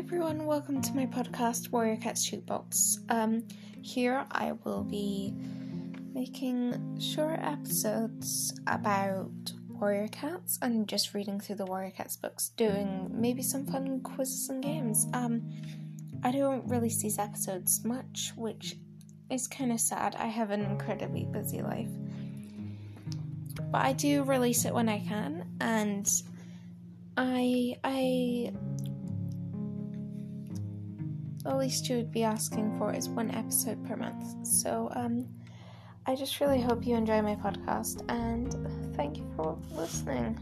everyone, welcome to my podcast, Warrior Cats Jukebox. Um, here I will be making short episodes about Warrior Cats and just reading through the Warrior Cats books, doing maybe some fun quizzes and games. Um, I don't release these episodes much, which is kind of sad. I have an incredibly busy life. But I do release it when I can, and I I the least you would be asking for is one episode per month. So, um, I just really hope you enjoy my podcast and thank you for listening.